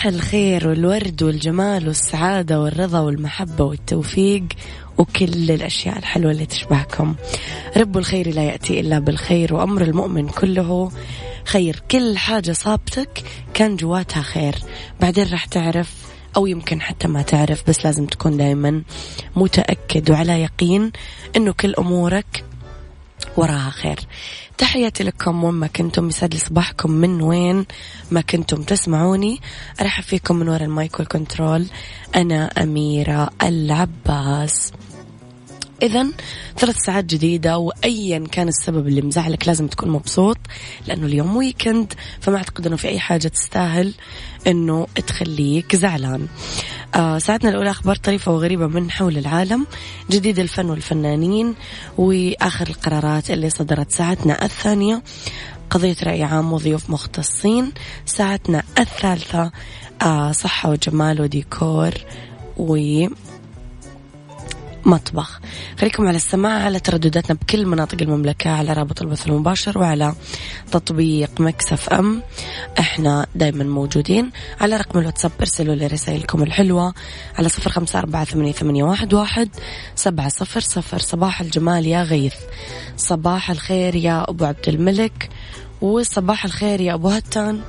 صباح الخير والورد والجمال والسعادة والرضا والمحبة والتوفيق وكل الأشياء الحلوة اللي تشبهكم. رب الخير لا يأتي إلا بالخير وأمر المؤمن كله خير. كل حاجة صابتك كان جواتها خير. بعدين راح تعرف أو يمكن حتى ما تعرف بس لازم تكون دائما متأكد وعلى يقين أنه كل أمورك وراها خير. تحياتي لكم وين ما كنتم يسعد صباحكم. من وين ما كنتم تسمعوني أرحب فيكم من وراء المايك والكنترول. أنا أميرة العباس. إذا ثلاث ساعات جديدة وأيا كان السبب اللي مزعلك لازم تكون مبسوط لأنه اليوم weekend فما أعتقد أنه في أي حاجة تستاهل أنه تخليك زعلان. آه ساعتنا الأولى أخبار طريفة وغريبة من حول العالم جديد الفن والفنانين وآخر القرارات اللي صدرت ساعتنا الثانية. قضية رأي عام وضيوف مختصين ساعتنا الثالثة آه صحة وجمال وديكور و مطبخ. خليكم على السماع على تردداتنا بكل مناطق المملكة على رابط البث المباشر وعلى تطبيق مكسف أم. إحنا دايما موجودين. على رقم الواتساب ارسلوا لي رسائلكم الحلوة على صفر خمسة أربعة ثمانية, ثمانية واحد, واحد سبعة صفر صفر. صباح الجمال يا غيث. صباح الخير يا أبو عبد الملك. وصباح الخير يا أبو هتان.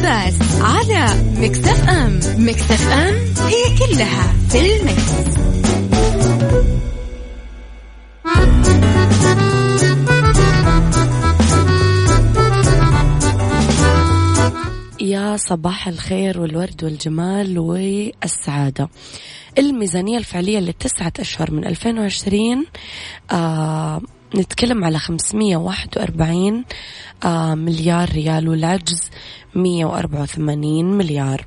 العباس على مكتف أم. مكتف أم هي كلها في المكس. يا صباح الخير والورد والجمال والسعادة. الميزانية الفعلية للتسعة أشهر من 2020 آه نتكلم على 541 آه مليار ريال. والعجز 184 مليار.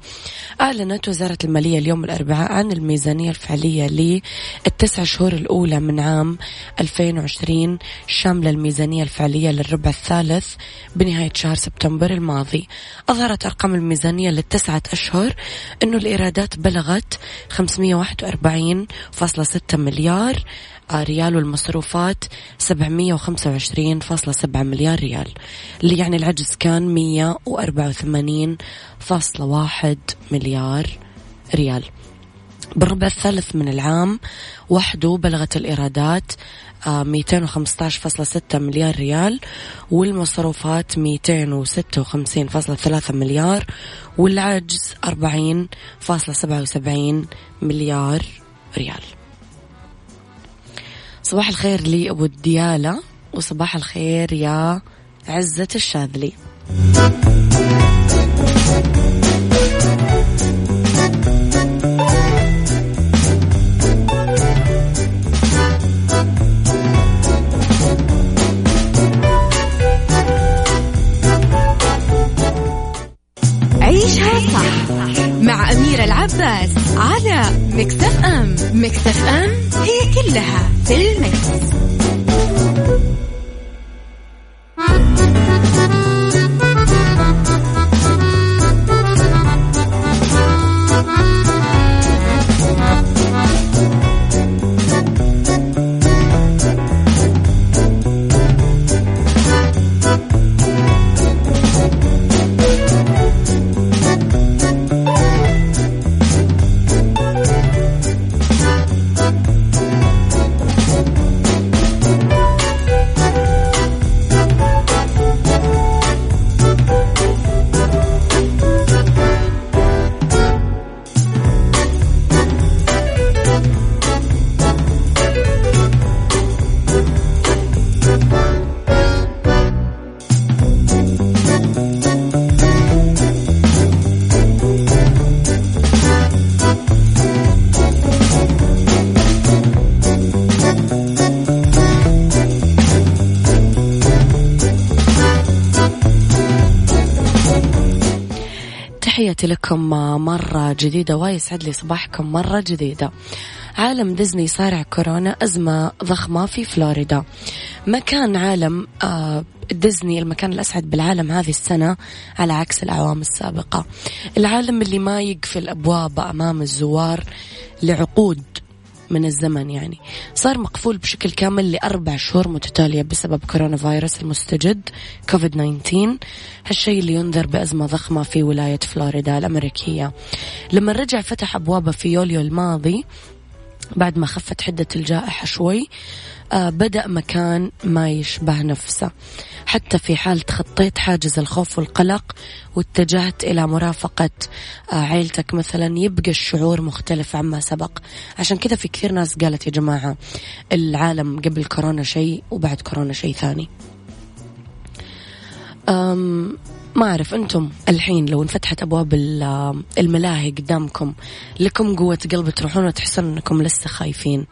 أعلنت وزارة المالية اليوم الأربعاء عن الميزانية الفعلية للتسع شهور الأولى من عام 2020 شاملة الميزانية الفعلية للربع الثالث بنهاية شهر سبتمبر الماضي. أظهرت أرقام الميزانية للتسعة أشهر أنه الإيرادات بلغت 541.6 مليار. ريال والمصروفات 725.7 مليار ريال اللي يعني العجز كان 184.1 مليار ريال. بالربع الثالث من العام وحده بلغت الإيرادات 215.6 مليار ريال والمصروفات 256.3 مليار والعجز 40.77 مليار ريال. صباح الخير لي أبو الديالة وصباح الخير يا عزة الشاذلي. عيشها صح مع أميرة العباس على مكتف أم. مكتف أم هي كلها. في. تحياتي لكم مرة جديدة ويسعد لي صباحكم مرة جديدة. عالم ديزني صارع كورونا أزمة ضخمة في فلوريدا. مكان عالم آه، ديزني المكان الأسعد بالعالم هذه السنة على عكس الأعوام السابقة. العالم اللي ما يقفل أبوابه أمام الزوار لعقود من الزمن يعني. صار مقفول بشكل كامل لأربع شهور متتالية بسبب كورونا فيروس المستجد كوفيد 19 هالشيء اللي ينذر بأزمة ضخمة في ولاية فلوريدا الأمريكية. لما رجع فتح أبوابه في يوليو الماضي بعد ما خفت حدة الجائحة شوي بدأ مكان ما يشبه نفسه. حتى في حال تخطيت حاجز الخوف والقلق واتجهت إلى مرافقة آه عيلتك مثلا يبقى الشعور مختلف عما سبق. عشان كذا في كثير ناس قالت يا جماعة العالم قبل كورونا شيء وبعد كورونا شيء ثاني. أم ما أعرف أنتم الحين لو انفتحت أبواب الملاهي قدامكم لكم قوة قلب تروحون وتحسون أنكم لسه خايفين.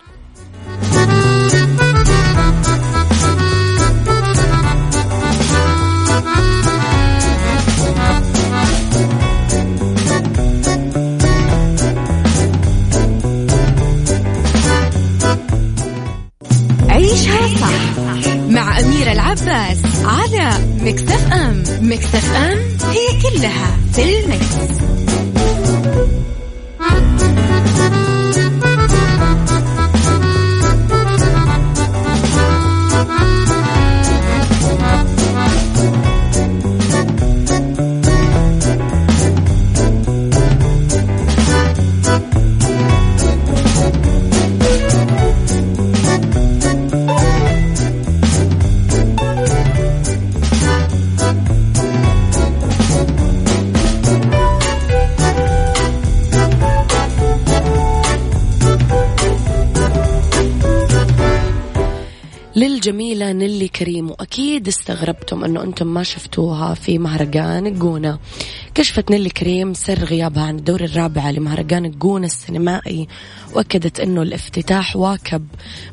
للجميلة نيلي كريم وأكيد استغربتم أنه أنتم ما شفتوها في مهرجان جونة. كشفت نيلي كريم سر غيابها عن الدور الرابعة لمهرجان جونة السينمائي وأكدت أنه الافتتاح واكب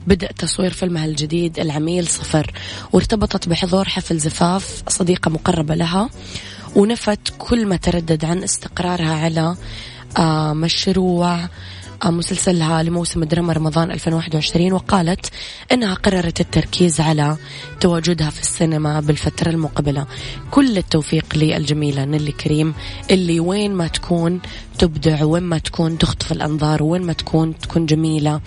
بدء تصوير فيلمها الجديد العميل صفر وارتبطت بحضور حفل زفاف صديقة مقربة لها ونفت كل ما تردد عن استقرارها على آه، مشروع مسلسلها لموسم دراما رمضان 2021 وقالت أنها قررت التركيز على تواجدها في السينما بالفترة المقبلة. كل التوفيق للجميلة نيلي كريم اللي وين ما تكون تبدع وين ما تكون تخطف الأنظار وين ما تكون تكون جميلة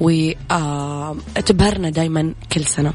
وتبهرنا دايما كل سنة.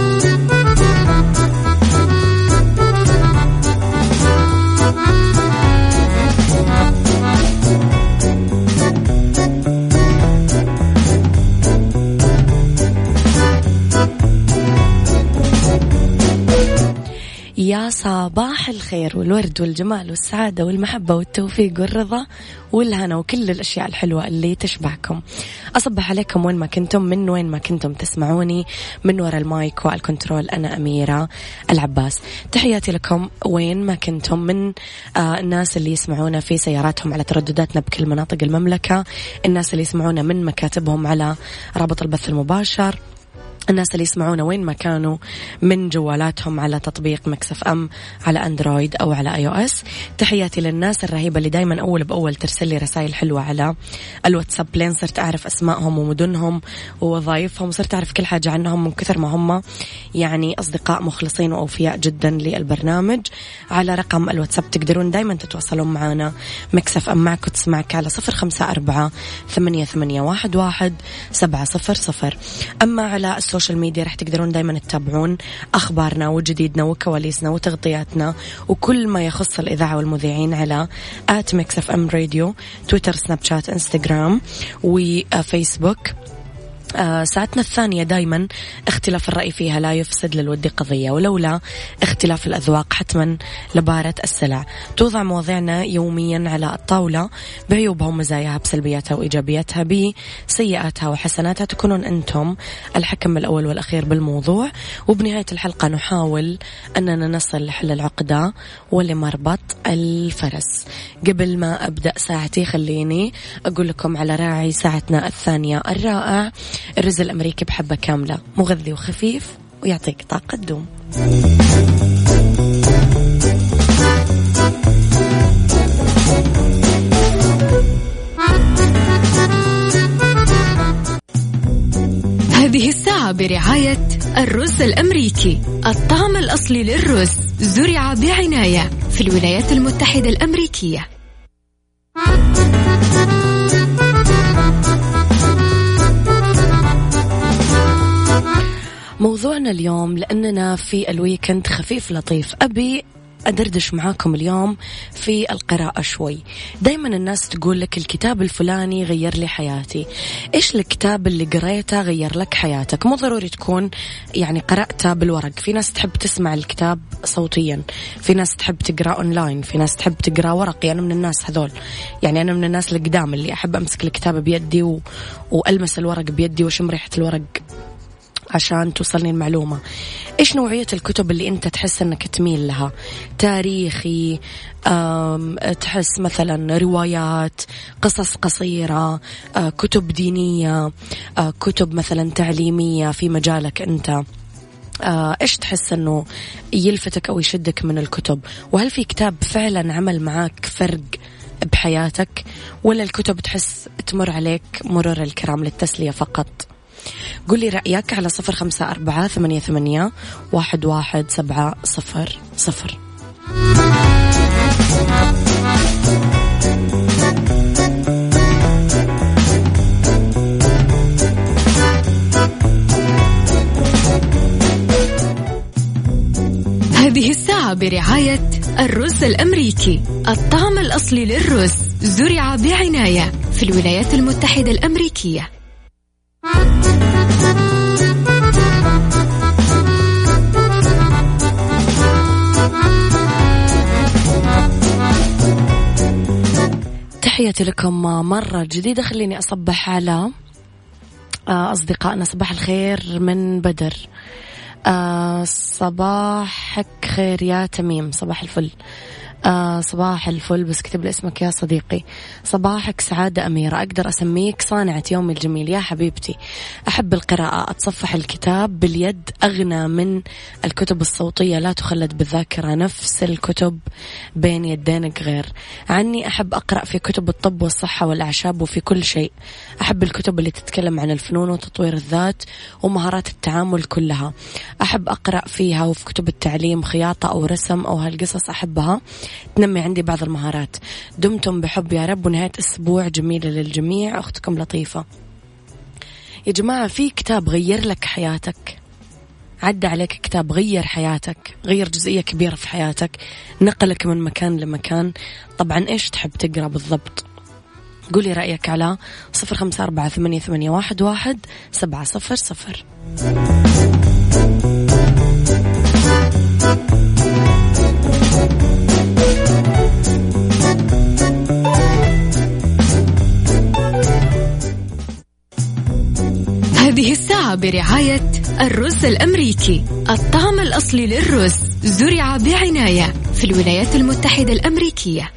صباح الخير والورد والجمال والسعادة والمحبة والتوفيق والرضا والهنا وكل الأشياء الحلوة اللي تشبهكم أصبح عليكم وين ما كنتم من وين ما كنتم تسمعوني من وراء المايك والكنترول أنا أميرة العباس. تحياتي لكم وين ما كنتم من آه الناس اللي يسمعونا في سياراتهم على تردداتنا بكل مناطق المملكة الناس اللي يسمعونا من مكاتبهم على رابط البث المباشر الناس اللي يسمعونا وين ما كانوا من جوالاتهم على تطبيق ميكس اف ام على أندرويد أو على iOS تحياتي للناس الرهيبة اللي دائما أول بأول ترسل لي رسائل حلوة على الواتساب لين صرت أعرف أسمائهم ومدنهم ووظائفهم وصرت أعرف كل حاجة عنهم من كثر ما هم يعني أصدقاء مخلصين وأوفياء جدا للبرنامج. على رقم الواتساب تقدرون دائما تتواصلون معنا ميكس اف ام معك وتسمعك على صفر خمسة أربعة ثمانية ثمانية واحد واحد سبعة صفر صفر. أما على السوشيال ميديا راح تقدرون دائما تتابعون أخبارنا وجديدنا وكواليسنا وتغطياتنا وكل ما يخص الإذاعة والمذيعين على at ميكس اف ام راديو تويتر سناب شات إنستغرام وفيسبوك. ساعتنا الثانية دايما اختلاف الرأي فيها لا يفسد للود قضية ولولا اختلاف الأذواق حتما لبارت السلع. توضع مواضيعنا يوميا على الطاولة بعيوبها ومزاياها بسلبياتها وإيجابياتها بسيئاتها وحسناتها. تكونون أنتم الحكم الأول والأخير بالموضوع. وبنهاية الحلقة نحاول أننا نصل لحل العقدة ولمربط الفرس. قبل ما أبدأ ساعتي خليني أقول لكم على راعي ساعتنا الثانية الرائع. الرز الأمريكي بحبة كاملة مغذي وخفيف ويعطيك طاقة دوم. هذه الساعة برعاية الرز الأمريكي. الطعم الأصلي للرز زرع بعناية في الولايات المتحدة الأمريكية. موضوعنا اليوم لأننا في الويكند خفيف لطيف. أبي أدردش معاكم اليوم في القراءة شوي. دايما الناس تقول لك الكتاب الفلاني غير لي حياتي. إيش الكتاب اللي قريته غير لك حياتك؟ مو ضروري تكون يعني قرأته بالورق. في ناس تحب تسمع الكتاب صوتيا. في ناس تحب تقرأ أونلاين. في ناس تحب تقرأ ورقي أنا من الناس هذول. يعني أنا من الناس القدام اللي أحب أمسك الكتاب بيدي و... وألمس الورق بيدي وشم ريحة الورق. عشان توصلني المعلومة. إيش نوعية الكتب اللي أنت تحس أنك تميل لها؟ تاريخي تحس مثلا روايات قصص قصيرة آه، كتب دينية آه، كتب مثلا تعليمية في مجالك أنت. آه، إيش تحس إنه يلفتك أو يشدك من الكتب؟ وهل في كتاب فعلا عمل معاك فرق بحياتك؟ ولا الكتب تحس تمر عليك مرور الكرام للتسلية فقط؟ قولي رأيك على صفر خمسة أربعة ثمانية, ثمانية واحد, واحد سبعة صفر صفر. هذه الساعة برعاية الرز الأمريكي. الطعم الأصلي للرز زرع بعناية في الولايات المتحدة الأمريكية. تحياتي لكم مرة جديدة. خليني أصبح على آه، أصدقائنا. صباح الخير من بدر. آه، صباحك خير يا تميم. صباح الفل. آه صباح الفل بس كتب لي اسمك يا صديقي. صباحك سعادة أميرة. أقدر أسميك صانعة يومي الجميل. يا حبيبتي أحب القراءة. أتصفح الكتاب باليد أغنى من الكتب الصوتية. لا تخلد بالذاكرة نفس الكتب بين يدينك غير. عني أحب أقرأ في كتب الطب والصحة والأعشاب وفي كل شيء. أحب الكتب اللي تتكلم عن الفنون وتطوير الذات ومهارات التعامل كلها. أحب أقرأ فيها وفي كتب التعليم خياطة أو رسم أو هالقصص أحبها. تنمي عندي بعض المهارات. دمتم بحب يا رب ونهاية أسبوع جميلة للجميع. أختكم لطيفة. يا جماعة في كتاب غير لك حياتك. عدى عليك كتاب غير حياتك غير جزئية كبيرة في حياتك. نقلك من مكان لمكان. طبعا إيش تحب تقرأ بالضبط؟ قولي رأيك على صفر خمسة أربعة ثمانية, واحد سبعة صفر صفر. هذه الساعة برعاية الرز الأمريكي. الطعم الأصلي للرز زرع بعناية في الولايات المتحدة الأمريكية.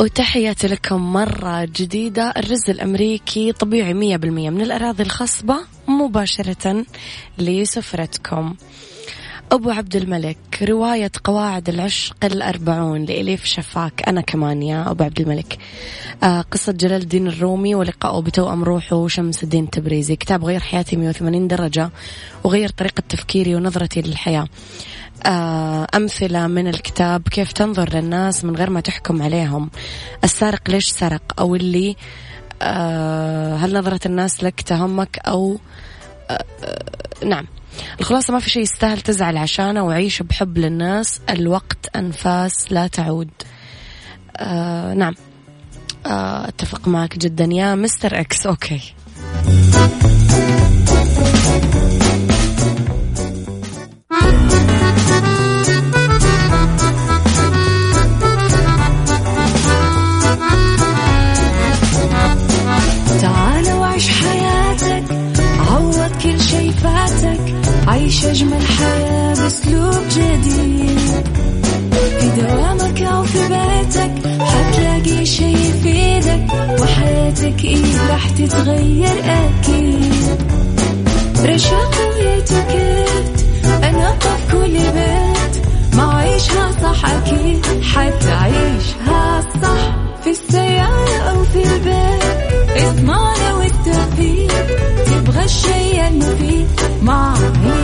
وتحياتي لكم مرة جديدة. الرز الأمريكي طبيعي مية بالمية من الأراضي الخصبة مباشرة لسفرتكم. أبو عبد الملك رواية قواعد العشق الأربعون لإليف شفاك أنا كمان يا أبو عبد الملك. آه قصة جلال الدين الرومي ولقائه بتوأم روحه شمس الدين التبريزي كتاب غير حياتي 180 درجة وغير طريقة تفكيري ونظرتي للحياة. آه أمثلة من الكتاب كيف تنظر للناس من غير ما تحكم عليهم. السارق ليش سرق؟ أو اللي آه هل نظرة الناس لك تهمك أو نعم. الخلاصة ما في شيء يستاهل تزعل عشانه وعيش بحب للناس. الوقت أنفاس لا تعود. آه نعم. آه أتفق معك جدا. يا mister X okay.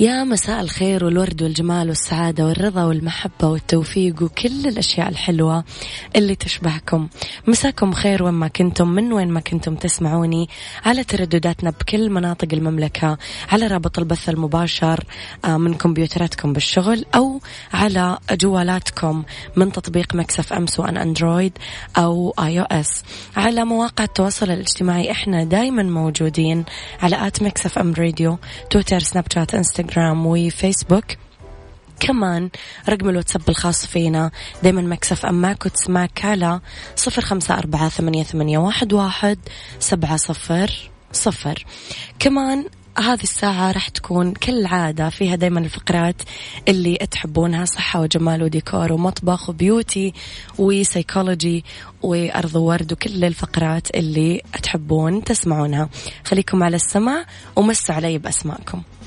يا مساء الخير والورد والجمال والسعادة والرضا والمحبة والتوفيق وكل الأشياء الحلوة اللي تشبهكم. مساكم خير وين ما كنتم من وين ما كنتم تسمعوني على تردداتنا بكل مناطق المملكة على رابط البث المباشر آه، من كمبيوتراتكم بالشغل أو على جوالاتكم من تطبيق ميكس اف ام سواء أندرويد أو iOS. على مواقع التواصل الاجتماعي إحنا دايما موجودين على at ميكس اف ام راديو تويتر سناب شات إنستغرام وفيسبوك. كمان رقم الواتساب الخاص فينا دايما ميكس اف ام معك وتسمعك على صفر خمسة أربعة ثمانية, ثمانية واحد, واحد سبعة صفر صفر. كمان هذه الساعة راح تكون كالعادة فيها دايما الفقرات اللي تحبونها صحة وجمال وديكور ومطبخ وبيوتي وسيكولوجي وأرض ورد وكل الفقرات اللي تحبون تسمعونها. خليكم على السمع ومسوا علي بأسمائكم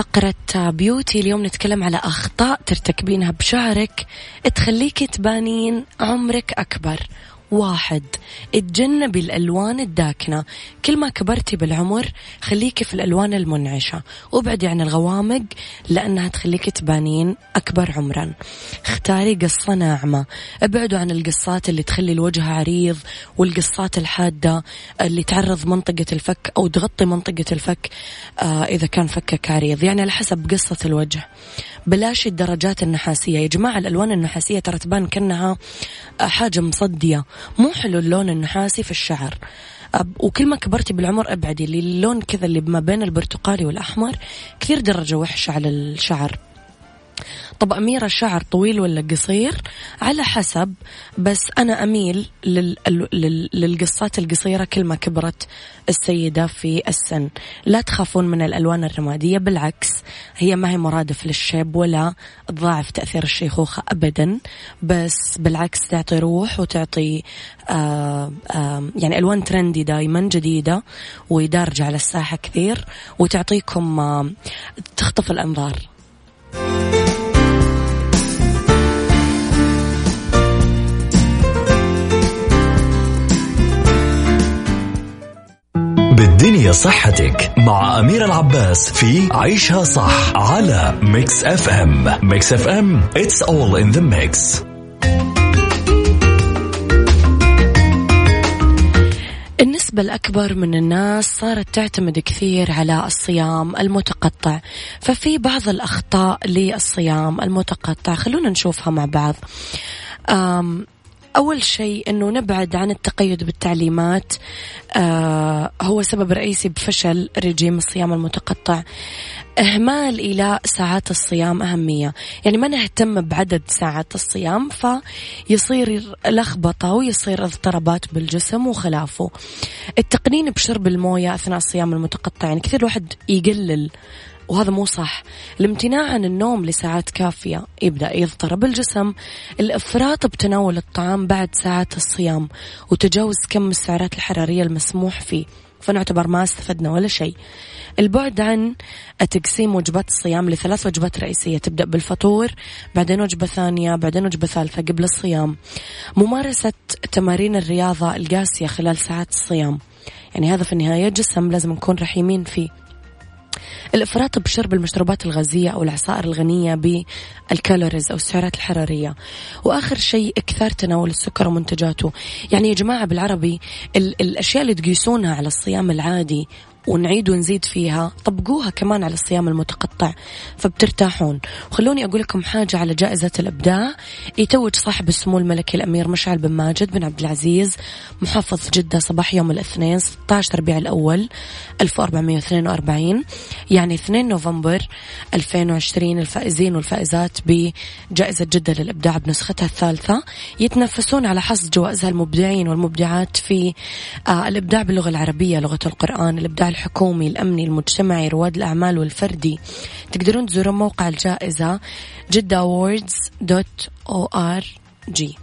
فقرة بيوتي اليوم نتكلم على أخطاء ترتكبينها بشعرك تخليك تبانين عمرك أكبر. واحد. اتجنبي الألوان الداكنة. كل ما كبرتي بالعمر خليكي في الألوان المنعشة. وابعدي عن الغوامق لأنها تخليك تبانين أكبر عمرا. اختاري قصة ناعمة. ابعدوا عن القصات اللي تخلي الوجه عريض والقصات الحادة اللي تعرض منطقة الفك أو تغطي منطقة الفك آه إذا كان فكك عريض. يعني على حسب قصة الوجه. بلاش الدرجات النحاسية. يا جماعة الألوان النحاسية ترى تبان كأنها حاجة مصدية. مو حلو اللون النحاسي في الشعر. وكل ما كبرتي بالعمر أبعدي اللون كذا اللي ما بين البرتقالي والأحمر كثير درجة وحشة على الشعر. طب أميرة شعر طويل ولا قصير؟ على حسب بس أنا أميل لل... لل... للقصات القصيرة كل ما كبرت السيدة في السن. لا تخافون من الألوان الرمادية بالعكس هي ما هي مرادف للشيب ولا تضاعف تأثير الشيخوخة أبدا بس بالعكس تعطي روح وتعطي آه آه يعني ألوان ترندي دايما جديدة ودارجة على الساحة كثير وتعطيكم آه تخطف الأنظار. بالدنيا صحتك مع أميرة العباس في عيشها صح على ميكس اف ام ميكس اف ام it's all in the mix. النسبة الأكبر من الناس صارت تعتمد كثير على الصيام المتقطع ففي بعض الأخطاء للصيام المتقطع. خلونا نشوفها مع بعض. أول شيء أنه نبعد عن التقيد بالتعليمات آه هو سبب رئيسي بفشل رجيم الصيام المتقطع. إهمال إلى ساعات الصيام أهمية. يعني ما نهتم بعدد ساعات الصيام فيصير لخبطة ويصير اضطرابات بالجسم وخلافه. التقنين بشرب الموية أثناء الصيام المتقطع يعني كثير الواحد يقلل وهذا مو صح. الامتناع عن النوم لساعات كافية يبدأ يضطرب الجسم الإفراط بتناول الطعام بعد ساعات الصيام وتجاوز كم السعرات الحرارية المسموح فيه. فنعتبر ما استفدنا ولا شيء. البعد عن تقسيم وجبات الصيام لثلاث وجبات رئيسية. تبدأ بالفطور بعدين وجبة ثانية بعدين وجبة ثالثة قبل الصيام. ممارسة تمارين الرياضة القاسية خلال ساعات الصيام. يعني هذا في النهاية جسم لازم نكون رحيمين فيه. الإفراط بشرب المشروبات الغازية أو العصائر الغنية بالكالوريز أو السعرات الحرارية. وآخر شيء إكثار تناول السكر ومنتجاته. يعني يا جماعة بالعربي الأشياء اللي تقيسونها على الصيام العادي ونعيد ونزيد فيها. طبقوها كمان على الصيام المتقطع فبترتاحون. وخلوني أقول لكم حاجة على جائزة الإبداع. يتوج صاحب السمو الملكي الأمير مشعل بن ماجد بن عبد العزيز محافظ جدة صباح يوم الاثنين 16 ربيع الأول 1442 يعني 2 نوفمبر 2020 الفائزين والفائزات بجائزة جدة للإبداع بنسختها الثالثة. يتنافسون على حصد جوائزها المبدعين والمبدعات في آه الإبداع باللغة العربية لغة القرآن الإبداع الحكومي الأمني المجتمعي رواد الأعمال والفردي. تقدرون تزورون موقع الجائزة جدة جي